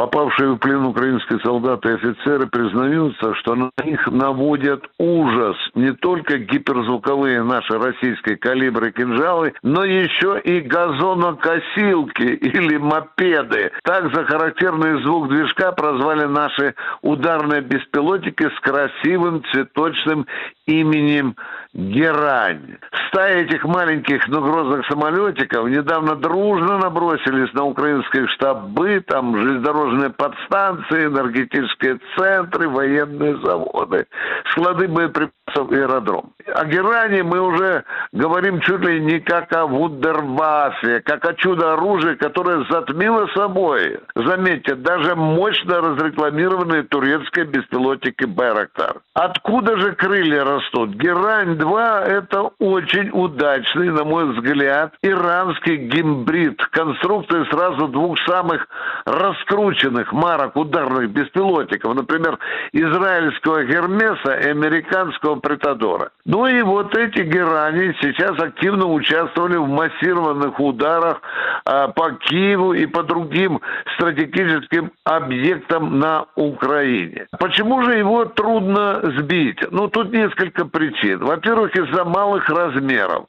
попавшие в плен украинские солдаты и офицеры признаются, что на них наводят ужас не только гиперзвуковые наши российские калибры кинжалы, но еще и газонокосилки или мопеды. Так за характерный звук движка прозвали наши ударные беспилотники с красивым цветочным именем Герань. Стая этих маленьких, но грозных самолетиков недавно дружно набросились на украинские штабы, там железнодорожные подстанции, энергетические центры, военные заводы, склады боеприпасов и аэродром. О Геране мы уже говорим чуть ли не как о вундерваффе, как о чудо-оружии, которое затмило собой, заметьте, даже мощно разрекламированные турецкие беспилотники «Байрактар». Откуда же крылья растут? Герань-2 – это очень удачный, на мой взгляд, иранский гимбрид. Конструкции сразу двух самых раскрученных марок ударных беспилотников. Например, израильского Гермеса и американского Притодора. Ну и вот эти герани сейчас активно участвовали в массированных ударах а, по Киеву и по другим стратегическим объектам на Украине. Почему же его трудно сбить? Ну, тут несколько причин. Во-первых, из-за малых размеров,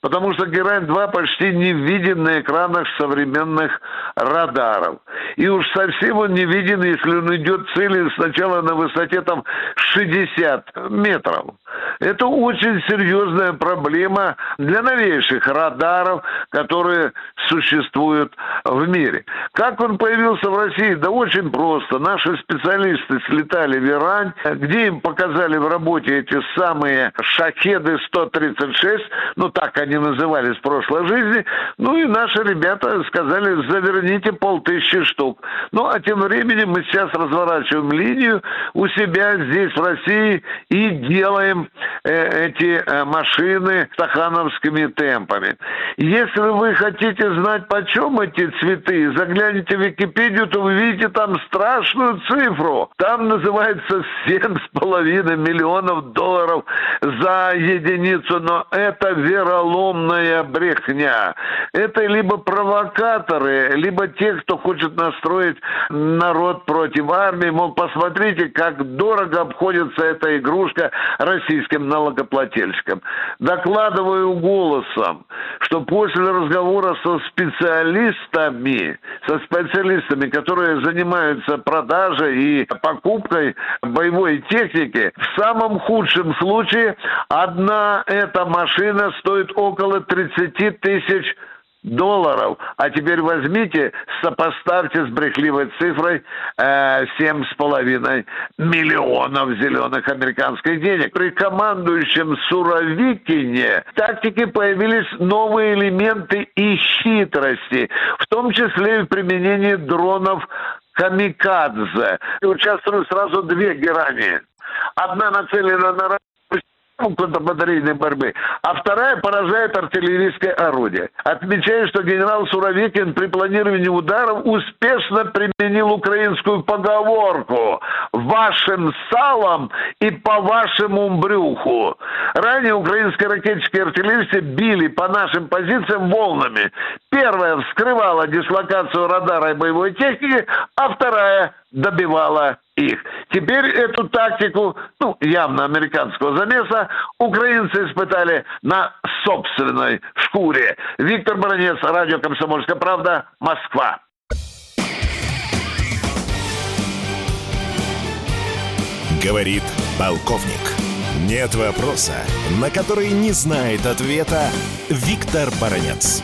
потому что Герань-2 почти не виден на экранах современных радаров. И уж совсем он не виден, если он идет цели сначала на высоте там 60 метров. Это очень серьезная проблема для новейших радаров, которые существуют в мире. Как он появился в России? Да очень просто. Наши специалисты слетали в Иран, где им показали в работе эти самые шахеды 136, ну так они назывались в прошлой жизни, ну и наши ребята сказали, заверните полтысячи штук. Ну а тем временем мы сейчас разворачиваем линию у себя здесь в России и делаем эти э, машины стахановскими темпами. Если вы хотите знать, почем эти цветы, загляните в Википедию, то вы видите там страшную цифру. Там называется 7,5 миллионов долларов за единицу, но это вероломная брехня. Это либо провокаторы, либо те, кто хочет настроить народ против армии, мол, посмотрите, как дорого обходится эта игрушка российским налогоплательщикам. Докладываю голосом, что после разговора со специалистами, со специалистами, которые занимаются продажей и покупкой боевой техники, в самом худшем случае одна эта машина стоит около 30 тысяч долларов. А теперь возьмите, сопоставьте с брехливой цифрой э, семь с половиной миллионов зеленых американских денег. При командующем Суровикине в тактике появились новые элементы и хитрости, в том числе и в применении дронов камикадзе. И участвуют сразу две герани. Одна нацелена на контрбатарейной борьбы, а вторая поражает артиллерийское орудие. Отмечаю, что генерал Суровикин при планировании ударов успешно применил украинскую поговорку «вашим салом и по вашему брюху». Ранее украинские ракетчики артиллеристы били по нашим позициям волнами. Первая вскрывала дислокацию радара и боевой техники, а вторая добивала их. Теперь эту тактику, ну, явно американского замеса, украинцы испытали на собственной шкуре. Виктор Баранец, радио «Комсомольская правда», Москва. Говорит полковник. Нет вопроса, на который не знает ответа Виктор Баранец.